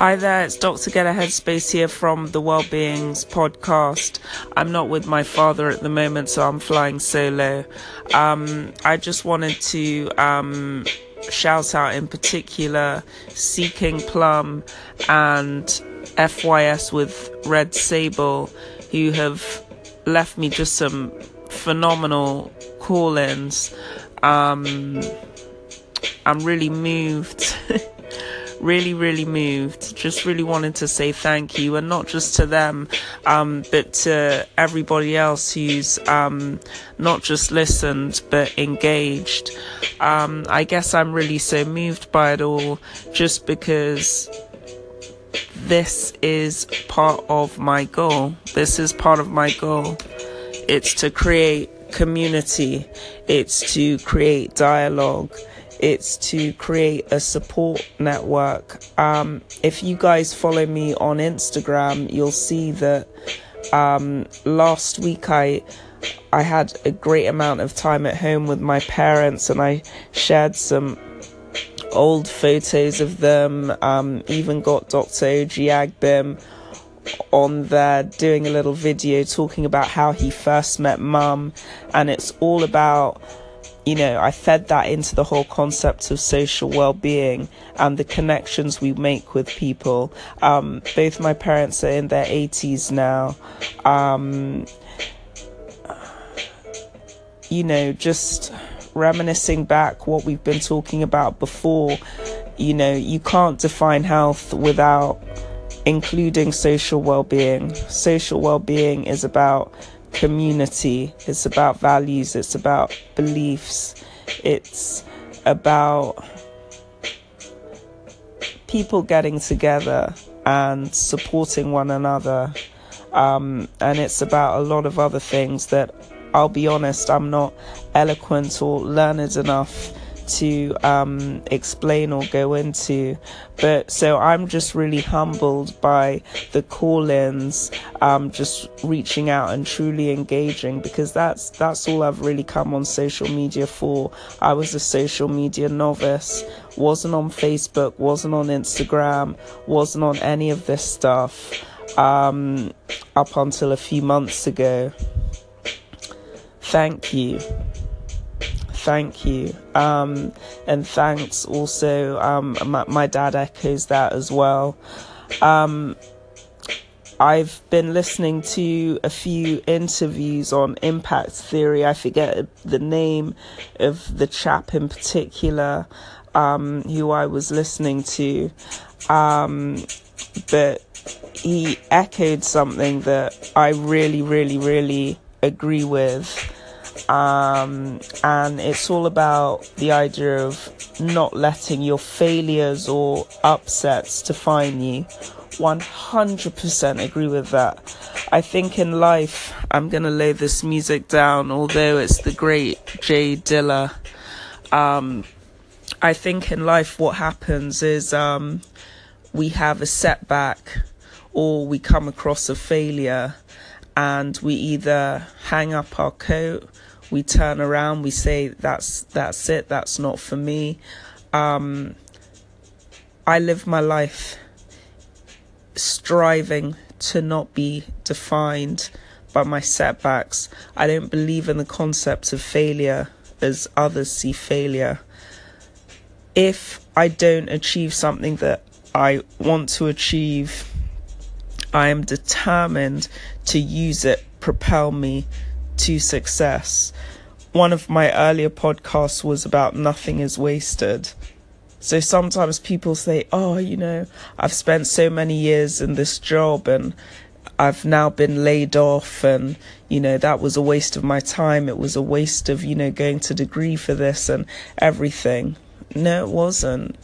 Hi there, it's Dr. Getaheadspace here from the Wellbeings podcast. I'm not with my father at the moment, so I'm flying solo. Um, I just wanted to um, shout out in particular Seeking Plum and FYS with Red Sable, who have left me just some phenomenal call ins. Um, I'm really moved. really, really moved. Just really wanted to say thank you, and not just to them, um, but to everybody else who's um, not just listened but engaged. Um, I guess I'm really so moved by it all, just because this is part of my goal. This is part of my goal. It's to create community. It's to create dialogue it's to create a support network. Um, if you guys follow me on Instagram, you'll see that um, last week I I had a great amount of time at home with my parents, and I shared some old photos of them. Um, even got Dr. Oji Agbim on there doing a little video talking about how he first met mum, and it's all about you know, I fed that into the whole concept of social well being and the connections we make with people. Um, both my parents are in their 80s now. Um, you know, just reminiscing back what we've been talking about before. You know, you can't define health without including social well being. Social well being is about community, it's about values, it's about beliefs, it's about people getting together and supporting one another. Um, and it's about a lot of other things that I'll be honest, I'm not eloquent or learned enough to um, explain or go into. But so I'm just really humbled by the call-ins, um, just reaching out and truly engaging because that's that's all I've really come on social media for. I was a social media novice, wasn't on Facebook, wasn't on Instagram, wasn't on any of this stuff um, up until a few months ago. Thank you thank you. Um, and thanks also, um, my, my, dad echoes that as well. Um, I've been listening to a few interviews on impact theory. I forget the name of the chap in particular um, who I was listening to, um, but he echoed something that I really, really, really agree with. Um, and it's all about the idea of not letting your failures or upsets define you. 100% agree with that. I think in life, I'm going to lay this music down, although it's the great J Dilla. Um, I think in life, what happens is um, we have a setback or we come across a failure and we either hang up our coat we turn around, we say that's that's it, that's not for me. Um, I live my life striving to not be defined by my setbacks. I don't believe in the concept of failure as others see failure. If I don't achieve something that I want to achieve, I am determined to use it, propel me to success. One of my earlier podcasts was about nothing is wasted. So sometimes people say, oh, you know, I've spent so many years in this job and I've now been laid off and, you know, that was a waste of my time. It was a waste of, you know, going to degree for this and everything. No, it wasn't.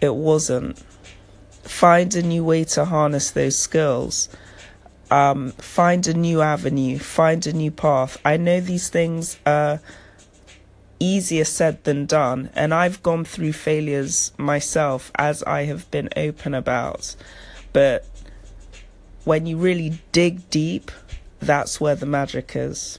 It wasn't. Find a new way to harness those skills um, find a new avenue, find a new path. I know these things are easier said than done, and I've gone through failures myself as I have been open about. But when you really dig deep, that's where the magic is.